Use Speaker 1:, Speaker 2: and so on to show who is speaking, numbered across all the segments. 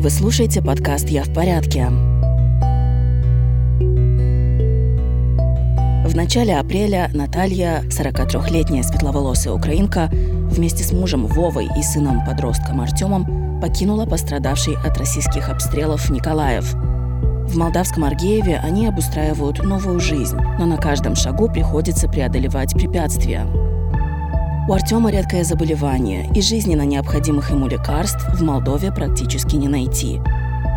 Speaker 1: Вы слушаете подкаст «Я в порядке». В начале апреля Наталья, 43-летняя светловолосая украинка, вместе с мужем Вовой и сыном-подростком Артемом покинула пострадавший от российских обстрелов Николаев. В молдавском Аргееве они обустраивают новую жизнь, но на каждом шагу приходится преодолевать препятствия – у Артема редкое заболевание, и жизненно необходимых ему лекарств в Молдове практически не найти.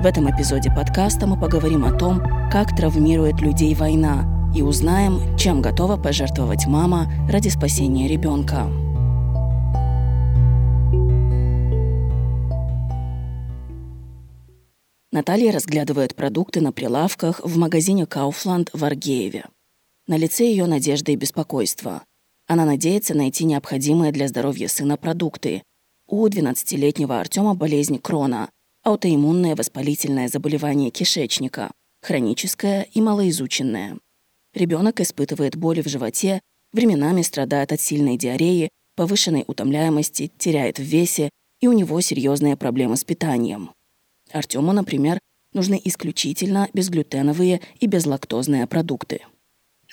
Speaker 1: В этом эпизоде подкаста мы поговорим о том, как травмирует людей война, и узнаем, чем готова пожертвовать мама ради спасения ребенка. Наталья разглядывает продукты на прилавках в магазине Kaufland в Аргееве. На лице ее надежда и беспокойство. Она надеется найти необходимые для здоровья сына продукты. У 12-летнего Артема болезнь Крона, аутоиммунное воспалительное заболевание кишечника, хроническое и малоизученное. Ребенок испытывает боли в животе, временами страдает от сильной диареи, повышенной утомляемости, теряет в весе, и у него серьезные проблемы с питанием. Артему, например, нужны исключительно безглютеновые и безлактозные продукты.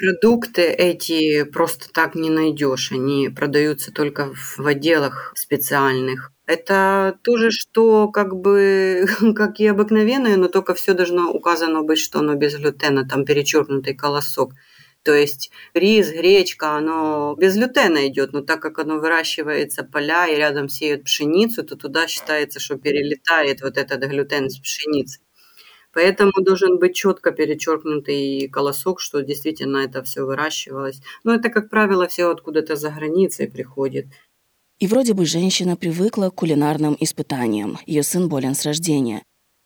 Speaker 2: Продукты эти просто так не найдешь, они продаются только в отделах специальных. Это то же, что как бы, как и обыкновенное, но только все должно указано быть, что оно без глютена, там перечеркнутый колосок. То есть рис, гречка, оно без глютена идет, но так как оно выращивается поля и рядом сеют пшеницу, то туда считается, что перелетает вот этот глютен с пшеницы. Поэтому должен быть четко перечеркнутый колосок, что действительно это все выращивалось. Но это, как правило, все откуда-то за границей приходит.
Speaker 1: И вроде бы женщина привыкла к кулинарным испытаниям. Ее сын болен с рождения.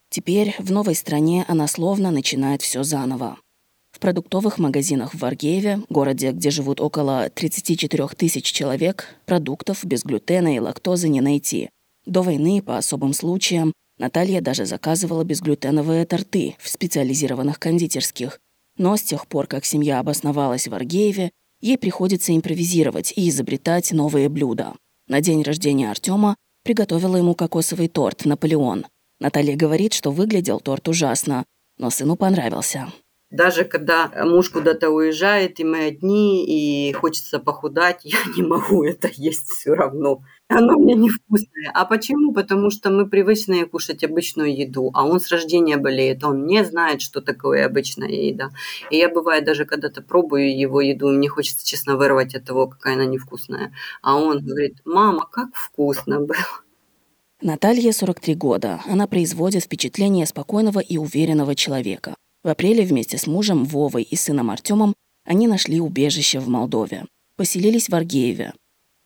Speaker 1: Теперь в новой стране она словно начинает все заново. В продуктовых магазинах в Аргееве, городе, где живут около 34 тысяч человек, продуктов без глютена и лактозы не найти. До войны, по особым случаям, Наталья даже заказывала безглютеновые торты в специализированных кондитерских. Но с тех пор, как семья обосновалась в Аргееве, ей приходится импровизировать и изобретать новые блюда. На день рождения Артема приготовила ему кокосовый торт «Наполеон». Наталья говорит, что выглядел торт ужасно, но сыну понравился.
Speaker 2: Даже когда муж куда-то уезжает, и мы одни, и хочется похудать, я не могу это есть все равно. Оно мне невкусное. А почему? Потому что мы привычные кушать обычную еду, а он с рождения болеет, он не знает, что такое обычная еда. И я, бывает, даже когда-то пробую его еду, мне хочется, честно, вырвать от того, какая она невкусная. А он говорит, мама, как вкусно было.
Speaker 1: Наталье 43 года. Она производит впечатление спокойного и уверенного человека. В апреле вместе с мужем Вовой и сыном Артемом они нашли убежище в Молдове. Поселились в Аргееве.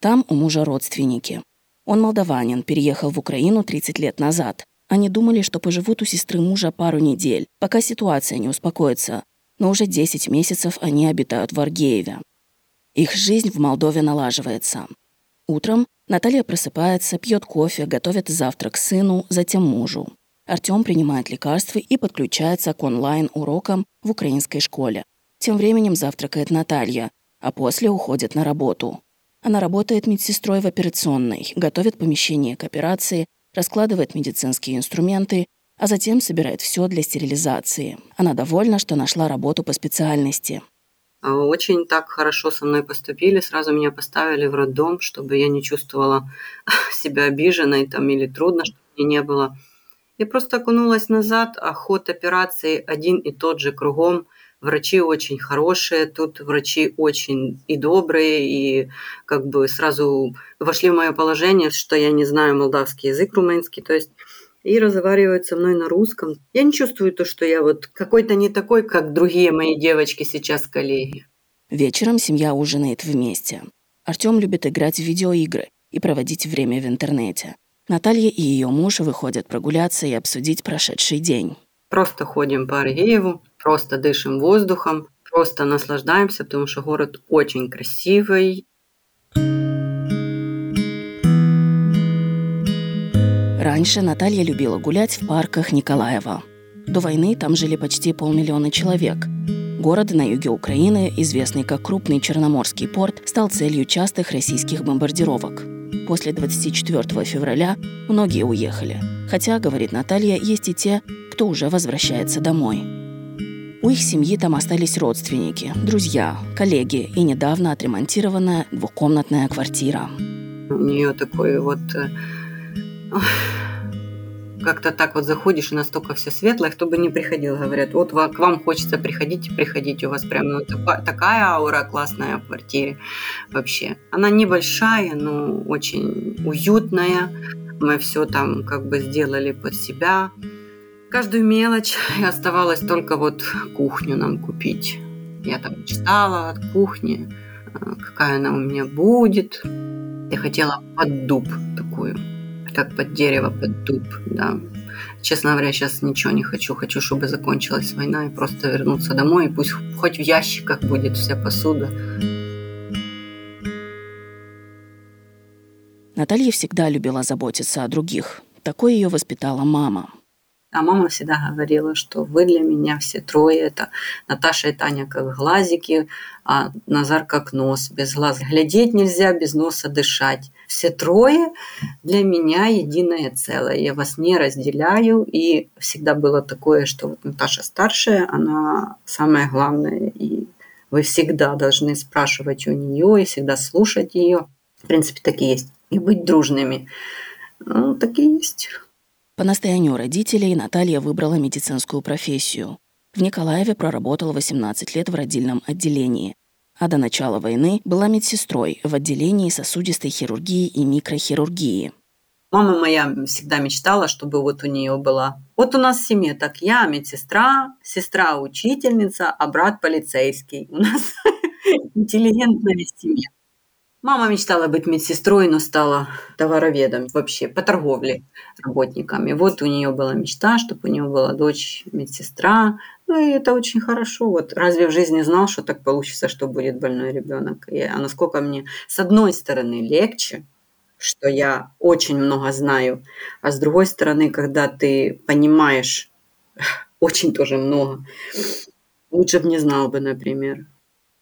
Speaker 1: Там у мужа родственники. Он молдаванин, переехал в Украину 30 лет назад. Они думали, что поживут у сестры мужа пару недель, пока ситуация не успокоится. Но уже 10 месяцев они обитают в Аргееве. Их жизнь в Молдове налаживается. Утром Наталья просыпается, пьет кофе, готовит завтрак сыну, затем мужу. Артем принимает лекарства и подключается к онлайн-урокам в украинской школе. Тем временем завтракает Наталья, а после уходит на работу. Она работает медсестрой в операционной, готовит помещение к операции, раскладывает медицинские инструменты, а затем собирает все для стерилизации. Она довольна, что нашла работу по специальности.
Speaker 2: А, очень так хорошо со мной поступили, сразу меня поставили в роддом, чтобы я не чувствовала себя обиженной там, или трудно, чтобы мне не было. Я просто окунулась назад, а ход операции один и тот же кругом. Врачи очень хорошие, тут врачи очень и добрые, и как бы сразу вошли в мое положение, что я не знаю молдавский язык румынский, то есть и разговаривают со мной на русском. Я не чувствую то, что я вот какой-то не такой, как другие мои девочки сейчас коллеги.
Speaker 1: Вечером семья ужинает вместе. Артём любит играть в видеоигры и проводить время в интернете. Наталья и ее муж выходят прогуляться и обсудить прошедший день.
Speaker 2: Просто ходим по Аргееву, просто дышим воздухом, просто наслаждаемся, потому что город очень красивый.
Speaker 1: Раньше Наталья любила гулять в парках Николаева. До войны там жили почти полмиллиона человек. Город на юге Украины, известный как крупный Черноморский порт, стал целью частых российских бомбардировок. После 24 февраля многие уехали. Хотя, говорит Наталья, есть и те, кто уже возвращается домой. У их семьи там остались родственники, друзья, коллеги и недавно отремонтированная двухкомнатная квартира.
Speaker 2: У нее такой вот э, как-то так вот заходишь, и настолько все светлое, кто бы не приходил, говорят, вот к вам хочется приходить, приходить, у вас прям ну, такая аура классная в квартире вообще. Она небольшая, но очень уютная, мы все там как бы сделали под себя, каждую мелочь, и оставалось только вот кухню нам купить. Я там читала от кухни, э, какая она у меня будет. Я хотела под дуб такую как под дерево, под дуб, да. Честно говоря, сейчас ничего не хочу. Хочу, чтобы закончилась война и просто вернуться домой. И пусть хоть в ящиках будет вся посуда.
Speaker 1: Наталья всегда любила заботиться о других. Такой ее воспитала мама.
Speaker 2: А мама всегда говорила, что вы для меня все трое. Это Наташа и Таня как глазики, а Назар как нос. Без глаз глядеть нельзя, без носа дышать. Все трое для меня единое целое. Я вас не разделяю. И всегда было такое, что вот Наташа старшая, она самая главная. И вы всегда должны спрашивать у нее и всегда слушать ее. В принципе, так и есть. И быть дружными. Ну, так и есть.
Speaker 1: По настоянию родителей Наталья выбрала медицинскую профессию. В Николаеве проработала 18 лет в родильном отделении, а до начала войны была медсестрой в отделении сосудистой хирургии и микрохирургии.
Speaker 2: Мама моя всегда мечтала, чтобы вот у нее была. Вот у нас в семье так я медсестра, сестра учительница, а брат полицейский. У нас интеллигентная семья. Мама мечтала быть медсестрой, но стала товароведом вообще по торговле работниками. Вот у нее была мечта, чтобы у нее была дочь медсестра. Ну и это очень хорошо. Вот разве в жизни знал, что так получится, что будет больной ребенок? И, а насколько мне с одной стороны легче, что я очень много знаю, а с другой стороны, когда ты понимаешь очень тоже много, лучше бы не знал бы, например.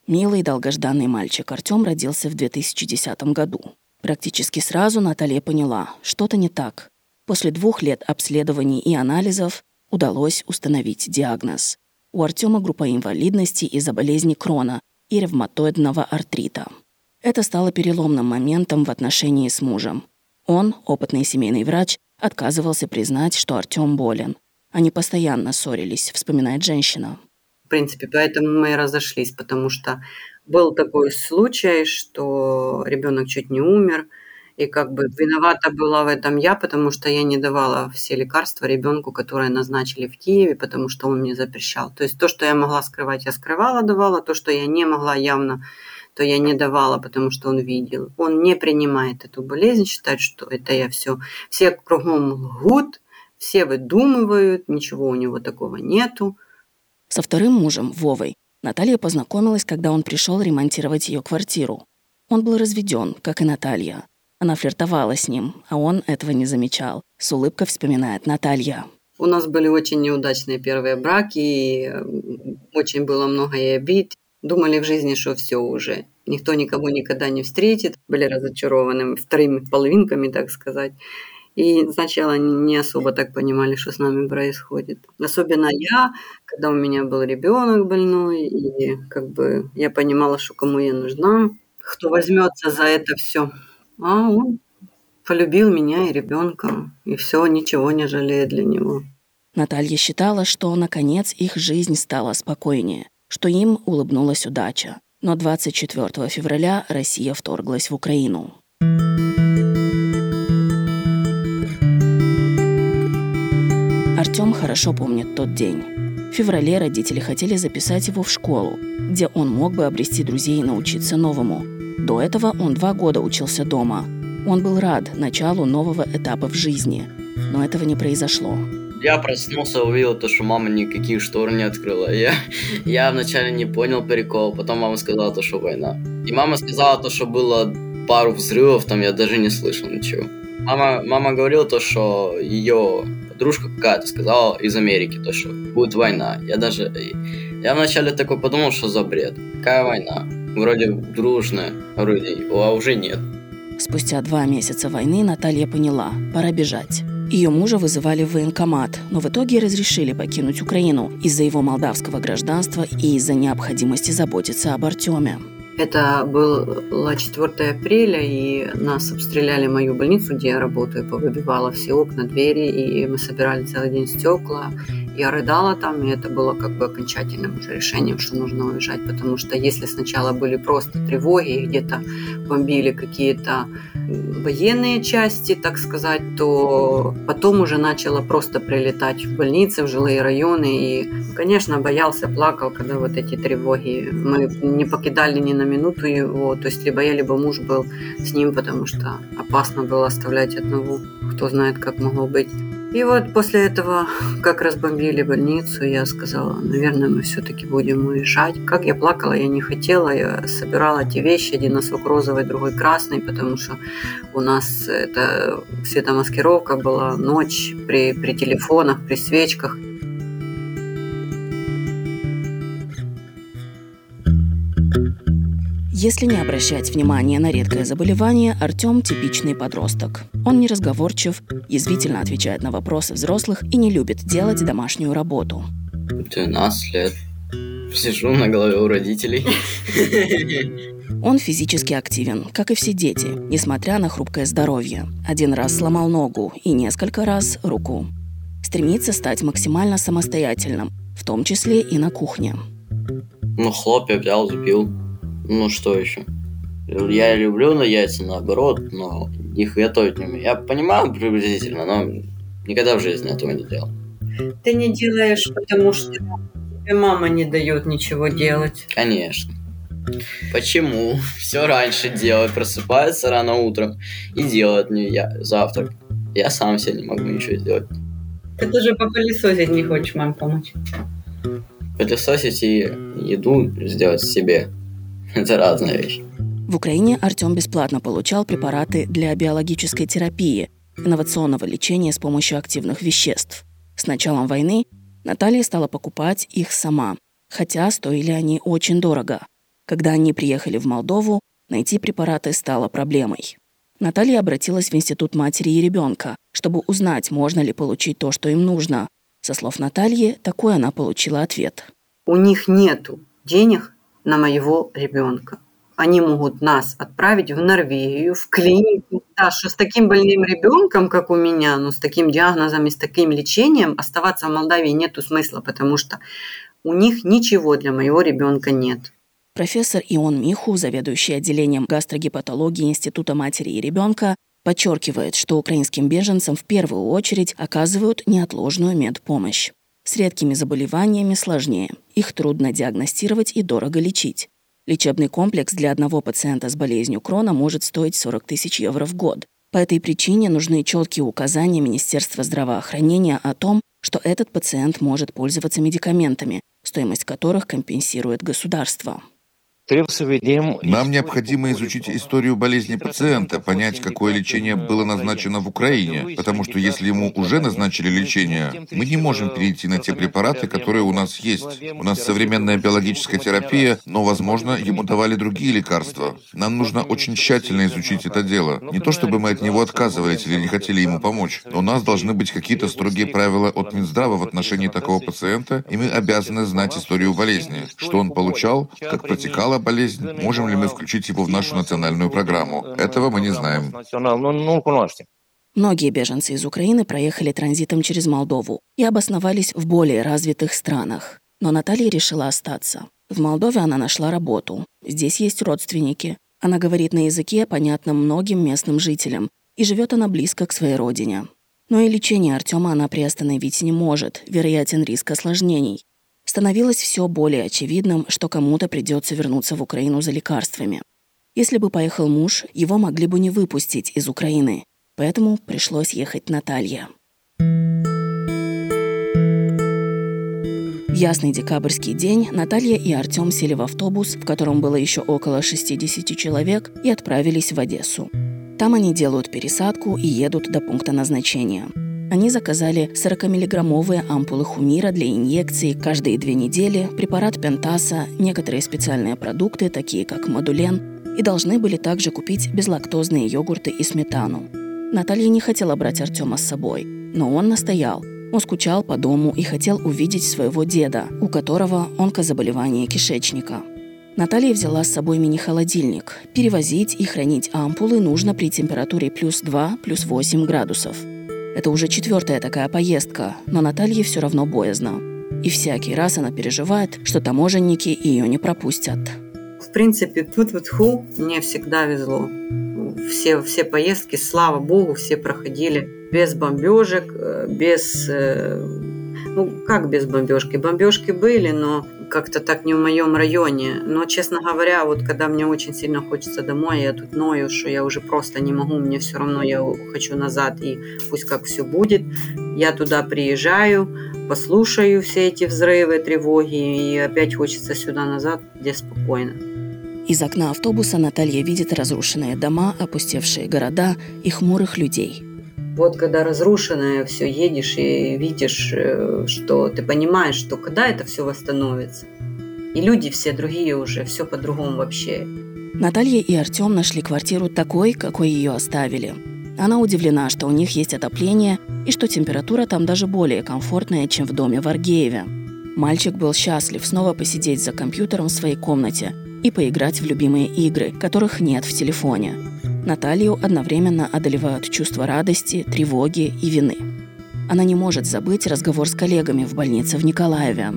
Speaker 1: Милый долгожданный мальчик Артём родился в 2010 году. Практически сразу Наталья поняла, что-то не так. После двух лет обследований и анализов удалось установить диагноз. У Артема группа инвалидности из-за болезни Крона и ревматоидного артрита. Это стало переломным моментом в отношении с мужем. Он, опытный семейный врач, отказывался признать, что Артём болен. Они постоянно ссорились, вспоминает женщина.
Speaker 2: В принципе, поэтому мы и разошлись, потому что был такой случай, что ребенок чуть не умер, и как бы виновата была в этом я, потому что я не давала все лекарства ребенку, которые назначили в Киеве, потому что он мне запрещал. То есть то, что я могла скрывать, я скрывала, давала, то, что я не могла явно, то я не давала, потому что он видел. Он не принимает эту болезнь, считает, что это я все. Все кругом лгут, все выдумывают, ничего у него такого нету.
Speaker 1: Со вторым мужем, Вовой, Наталья познакомилась, когда он пришел ремонтировать ее квартиру. Он был разведен, как и Наталья. Она флиртовала с ним, а он этого не замечал. С улыбкой вспоминает Наталья.
Speaker 2: У нас были очень неудачные первые браки, и очень было много и обид. Думали в жизни, что все уже. Никто никого никогда не встретит. Были разочарованы вторыми половинками, так сказать. И сначала не особо так понимали, что с нами происходит. Особенно я, когда у меня был ребенок больной, и как бы я понимала, что кому я нужна, кто возьмется за это все. А он полюбил меня и ребенка, и все, ничего не жалеет для него.
Speaker 1: Наталья считала, что, наконец, их жизнь стала спокойнее, что им улыбнулась удача. Но 24 февраля Россия вторглась в Украину. Артём хорошо помнит тот день. В феврале родители хотели записать его в школу, где он мог бы обрести друзей и научиться новому. До этого он два года учился дома. Он был рад началу нового этапа в жизни, но этого не произошло.
Speaker 3: Я проснулся, увидел то, что мама никаких штор не открыла. Я, я вначале не понял прикол, потом мама сказала то, что война. И мама сказала то, что было пару взрывов, там я даже не слышал ничего. Мама, мама говорила то, что ее подружка какая-то сказала из Америки, то, что будет война. Я даже... Я вначале такой подумал, что за бред. Какая война? Вроде дружная, вроде, а уже нет.
Speaker 1: Спустя два месяца войны Наталья поняла, пора бежать. Ее мужа вызывали в военкомат, но в итоге разрешили покинуть Украину из-за его молдавского гражданства и из-за необходимости заботиться об Артеме.
Speaker 2: Это было 4 апреля, и нас обстреляли мою больницу, где я работаю, повыбивало все окна, двери, и мы собирали целый день стекла. Я рыдала там, и это было как бы окончательным уже решением, что нужно уезжать, потому что если сначала были просто тревоги, и где-то бомбили какие-то военные части, так сказать, то потом уже начало просто прилетать в больницы, в жилые районы, и, конечно, боялся, плакал, когда вот эти тревоги. Мы не покидали ни на минуту его, то есть либо я, либо муж был с ним, потому что опасно было оставлять одного, кто знает, как могло быть. И вот после этого, как разбомбили больницу, я сказала, наверное, мы все-таки будем уезжать. Как я плакала, я не хотела. Я собирала эти вещи, один носок розовый, другой красный, потому что у нас это светомаскировка была, ночь при, при телефонах, при свечках.
Speaker 1: Если не обращать внимания на редкое заболевание, Артем – типичный подросток. Он неразговорчив, язвительно отвечает на вопросы взрослых и не любит делать домашнюю работу.
Speaker 3: 12 лет. Сижу на голове у родителей.
Speaker 1: Он физически активен, как и все дети, несмотря на хрупкое здоровье. Один раз сломал ногу и несколько раз руку. Стремится стать максимально самостоятельным, в том числе и на кухне.
Speaker 3: Ну, хлопья взял, сбил. Ну что еще? Я люблю на яйца наоборот, но их готовить не умею. Я понимаю приблизительно, но никогда в жизни этого не делал.
Speaker 2: Ты не делаешь, потому что тебе мама не дает ничего делать.
Speaker 3: Конечно. Почему? Все раньше делает, просыпается рано утром и делает мне я завтрак. Я сам себе не могу ничего сделать.
Speaker 2: Ты тоже попылесосить не хочешь маме помочь?
Speaker 3: Пылесосить и еду сделать себе. Это разная вещь.
Speaker 1: В Украине Артем бесплатно получал препараты для биологической терапии, инновационного лечения с помощью активных веществ. С началом войны Наталья стала покупать их сама, хотя стоили они очень дорого. Когда они приехали в Молдову, найти препараты стало проблемой. Наталья обратилась в Институт матери и ребенка, чтобы узнать, можно ли получить то, что им нужно. Со слов Натальи, такой она получила ответ.
Speaker 2: У них нету денег на моего ребенка. Они могут нас отправить в Норвегию, в клинику. Да, что с таким больным ребенком, как у меня, ну, с таким диагнозом и с таким лечением оставаться в Молдавии нету смысла, потому что у них ничего для моего ребенка нет.
Speaker 1: Профессор Ион Миху, заведующий отделением гастрогепатологии Института матери и ребенка, подчеркивает, что украинским беженцам в первую очередь оказывают неотложную медпомощь. С редкими заболеваниями сложнее. Их трудно диагностировать и дорого лечить. Лечебный комплекс для одного пациента с болезнью Крона может стоить 40 тысяч евро в год. По этой причине нужны четкие указания Министерства здравоохранения о том, что этот пациент может пользоваться медикаментами, стоимость которых компенсирует государство.
Speaker 4: Нам необходимо изучить историю болезни пациента, понять, какое лечение было назначено в Украине, потому что если ему уже назначили лечение, мы не можем перейти на те препараты, которые у нас есть. У нас современная биологическая терапия, но, возможно, ему давали другие лекарства. Нам нужно очень тщательно изучить это дело. Не то, чтобы мы от него отказывались или не хотели ему помочь, но у нас должны быть какие-то строгие правила от Минздрава в отношении такого пациента, и мы обязаны знать историю болезни, что он получал, как протекало была болезнь, можем ли мы включить его в нашу национальную программу? Этого мы не знаем.
Speaker 1: Многие беженцы из Украины проехали транзитом через Молдову и обосновались в более развитых странах. Но Наталья решила остаться. В Молдове она нашла работу. Здесь есть родственники. Она говорит на языке, понятном многим местным жителям, и живет она близко к своей родине. Но и лечение Артема она приостановить не может, вероятен риск осложнений становилось все более очевидным, что кому-то придется вернуться в Украину за лекарствами. Если бы поехал муж, его могли бы не выпустить из Украины, поэтому пришлось ехать Наталья. В ясный декабрьский день Наталья и Артем сели в автобус, в котором было еще около 60 человек, и отправились в Одессу. Там они делают пересадку и едут до пункта назначения – они заказали 40-миллиграммовые ампулы хумира для инъекций каждые две недели, препарат пентаса, некоторые специальные продукты, такие как модулен, и должны были также купить безлактозные йогурты и сметану. Наталья не хотела брать Артема с собой. но он настоял. Он скучал по дому и хотел увидеть своего деда, у которого онкозаболевание кишечника. Наталья взяла с собой мини-холодильник. Перевозить и хранить ампулы нужно при температуре плюс 2, плюс 8 градусов. Это уже четвертая такая поездка, но Наталье все равно боязно. И всякий раз она переживает, что таможенники ее не пропустят.
Speaker 2: В принципе, тут вот ху мне всегда везло. Все, все поездки, слава богу, все проходили без бомбежек, э, без... Э, ну, как без бомбежки? Бомбежки были, но как-то так не в моем районе. Но, честно говоря, вот когда мне очень сильно хочется домой, я тут ною, что я уже просто не могу, мне все равно я хочу назад, и пусть как все будет. Я туда приезжаю, послушаю все эти взрывы, тревоги, и опять хочется сюда назад, где спокойно.
Speaker 1: Из окна автобуса Наталья видит разрушенные дома, опустевшие города и хмурых людей.
Speaker 2: Вот когда разрушенное все едешь и видишь, э, что ты понимаешь, что когда это все восстановится. И люди все другие уже, все по-другому вообще.
Speaker 1: Наталья и Артем нашли квартиру такой, какой ее оставили. Она удивлена, что у них есть отопление и что температура там даже более комфортная, чем в доме в Аргееве. Мальчик был счастлив снова посидеть за компьютером в своей комнате и поиграть в любимые игры, которых нет в телефоне. Наталью одновременно одолевают чувства радости, тревоги и вины. Она не может забыть разговор с коллегами в больнице в Николаеве.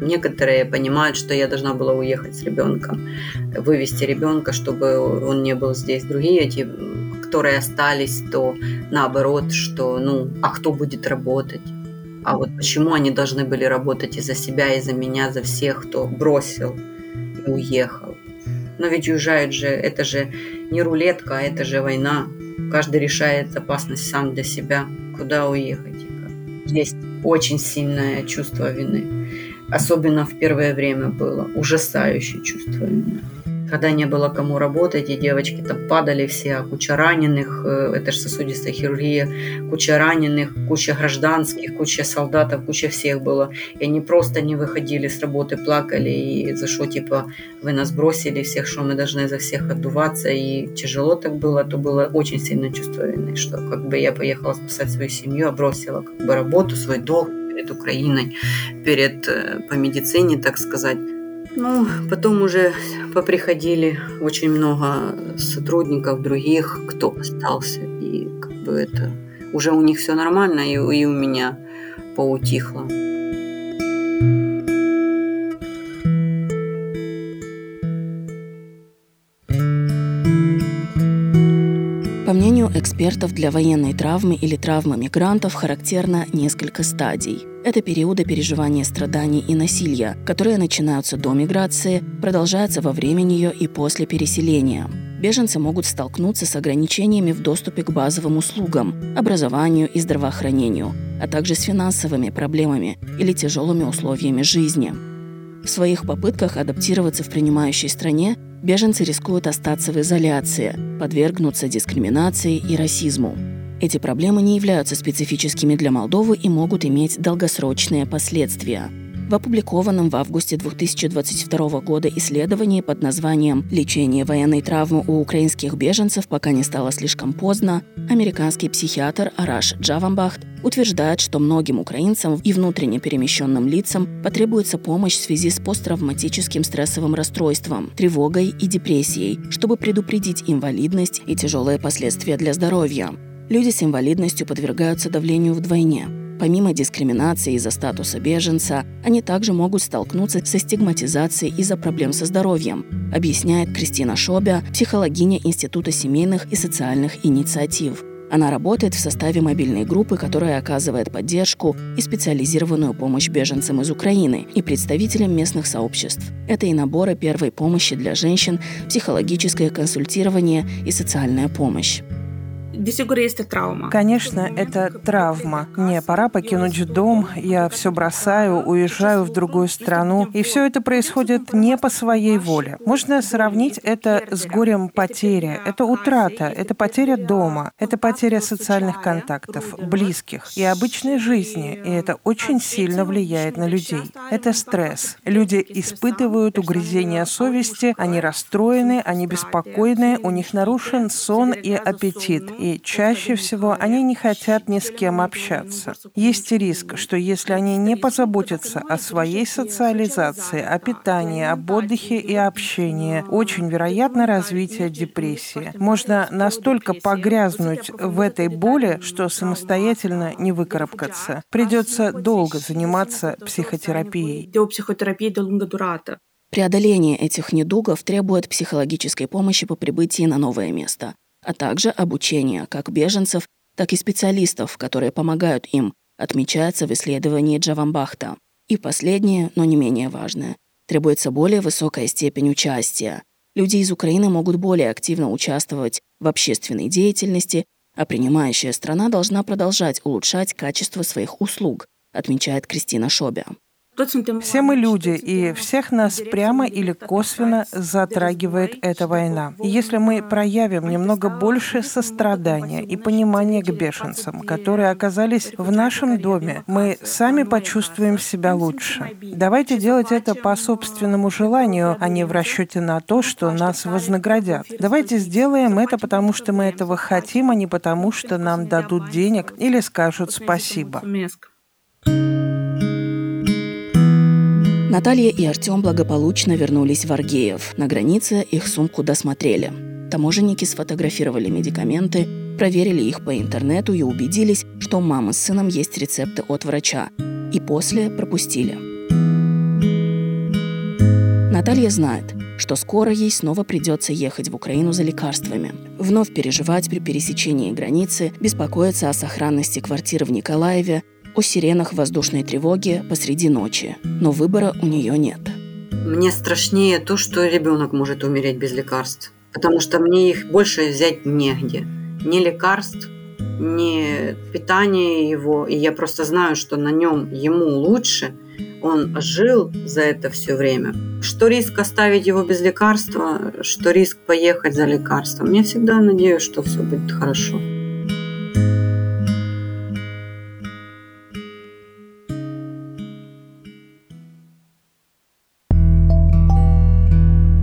Speaker 2: Некоторые понимают, что я должна была уехать с ребенком, вывести ребенка, чтобы он не был здесь. Другие, эти, которые остались, то наоборот, что ну, а кто будет работать? А вот почему они должны были работать и за себя, и за меня, за всех, кто бросил и уехал? Но ведь уезжают же, это же не рулетка, а это же война. Каждый решает опасность сам для себя, куда уехать. Есть очень сильное чувство вины. Особенно в первое время было ужасающее чувство вины когда не было кому работать, и девочки там падали все, а куча раненых, э, это же сосудистая хирургия, куча раненых, куча гражданских, куча солдатов, куча всех было. И они просто не выходили с работы, плакали, и за что, типа, вы нас бросили всех, что мы должны за всех отдуваться, и тяжело так было, то было очень сильно чувство вины, что как бы я поехала спасать свою семью, а бросила как бы работу, свой долг перед Украиной, перед, э, по медицине, так сказать. Ну, потом уже поприходили очень много сотрудников других, кто остался. И как бы это уже у них все нормально, и, и у меня поутихло.
Speaker 1: Экспертов, для военной травмы или травмы мигрантов характерно несколько стадий. Это периоды переживания страданий и насилия, которые начинаются до миграции, продолжаются во время нее и после переселения. Беженцы могут столкнуться с ограничениями в доступе к базовым услугам, образованию и здравоохранению, а также с финансовыми проблемами или тяжелыми условиями жизни. В своих попытках адаптироваться в принимающей стране беженцы рискуют остаться в изоляции, подвергнуться дискриминации и расизму. Эти проблемы не являются специфическими для Молдовы и могут иметь долгосрочные последствия. В опубликованном в августе 2022 года исследовании под названием «Лечение военной травмы у украинских беженцев, пока не стало слишком поздно», американский психиатр Араш Джавамбахт утверждает, что многим украинцам и внутренне перемещенным лицам потребуется помощь в связи с посттравматическим стрессовым расстройством, тревогой и депрессией, чтобы предупредить инвалидность и тяжелые последствия для здоровья люди с инвалидностью подвергаются давлению вдвойне. Помимо дискриминации из-за статуса беженца, они также могут столкнуться со стигматизацией из-за проблем со здоровьем, объясняет Кристина Шобя, психологиня Института семейных и социальных инициатив. Она работает в составе мобильной группы, которая оказывает поддержку и специализированную помощь беженцам из Украины и представителям местных сообществ. Это и наборы первой помощи для женщин, психологическое консультирование и социальная помощь.
Speaker 5: Конечно, это травма. Мне пора покинуть дом, я все бросаю, уезжаю в другую страну, и все это происходит не по своей воле. Можно сравнить это с горем потери. Это утрата, это потеря дома, это потеря социальных контактов, близких и обычной жизни, и это очень сильно влияет на людей. Это стресс. Люди испытывают угрызение совести, они расстроены, они беспокойны, у них нарушен сон и аппетит и чаще всего они не хотят ни с кем общаться. Есть риск, что если они не позаботятся о своей социализации, о питании, об отдыхе и общении, очень вероятно развитие депрессии. Можно настолько погрязнуть в этой боли, что самостоятельно не выкарабкаться. Придется долго заниматься психотерапией.
Speaker 1: Преодоление этих недугов требует психологической помощи по прибытии на новое место, а также обучения как беженцев, так и специалистов, которые помогают им, отмечается в исследовании Джавамбахта. И последнее, но не менее важное, требуется более высокая степень участия. Люди из Украины могут более активно участвовать в общественной деятельности, а принимающая страна должна продолжать улучшать качество своих услуг, отмечает Кристина Шобя.
Speaker 5: Все мы люди, и всех нас прямо или косвенно затрагивает эта война. И если мы проявим немного больше сострадания и понимания к бешенцам, которые оказались в нашем доме, мы сами почувствуем себя лучше. Давайте делать это по собственному желанию, а не в расчете на то, что нас вознаградят. Давайте сделаем это, потому что мы этого хотим, а не потому, что нам дадут денег или скажут спасибо.
Speaker 1: Наталья и Артем благополучно вернулись в Аргеев. На границе их сумку досмотрели. Таможенники сфотографировали медикаменты, проверили их по интернету и убедились, что у мамы с сыном есть рецепты от врача. И после пропустили. Наталья знает, что скоро ей снова придется ехать в Украину за лекарствами, вновь переживать при пересечении границы, беспокоиться о сохранности квартиры в Николаеве, о сиренах воздушной тревоги посреди ночи, но выбора у нее нет.
Speaker 2: Мне страшнее то, что ребенок может умереть без лекарств, потому что мне их больше взять негде. Ни лекарств, ни питания его, и я просто знаю, что на нем ему лучше, он жил за это все время. Что риск оставить его без лекарства, что риск поехать за лекарством. Я всегда надеюсь, что все будет хорошо.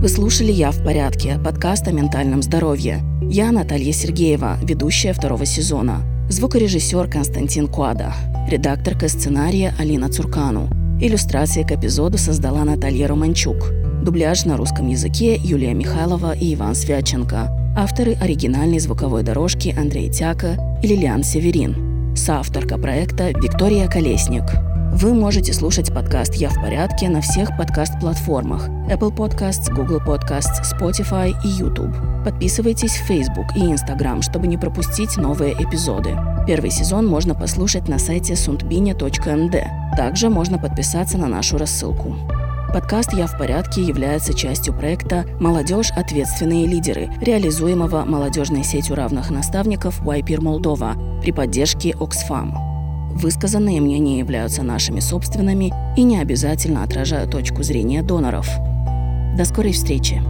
Speaker 1: Вы слушали «Я в порядке» – подкаст о ментальном здоровье. Я Наталья Сергеева, ведущая второго сезона. Звукорежиссер Константин Куада. Редакторка сценария Алина Цуркану. Иллюстрации к эпизоду создала Наталья Романчук. Дубляж на русском языке Юлия Михайлова и Иван Свяченко. Авторы оригинальной звуковой дорожки Андрей Тяка и Лилиан Северин. Соавторка проекта Виктория Колесник. Вы можете слушать подкаст «Я в порядке» на всех подкаст-платформах Apple Podcasts, Google Podcasts, Spotify и YouTube. Подписывайтесь в Facebook и Instagram, чтобы не пропустить новые эпизоды. Первый сезон можно послушать на сайте sundbine.md. Также можно подписаться на нашу рассылку. Подкаст «Я в порядке» является частью проекта «Молодежь. Ответственные лидеры», реализуемого молодежной сетью равных наставников Вайпир Молдова при поддержке Оксфам. Высказанные мнения являются нашими собственными и не обязательно отражают точку зрения доноров. До скорой встречи!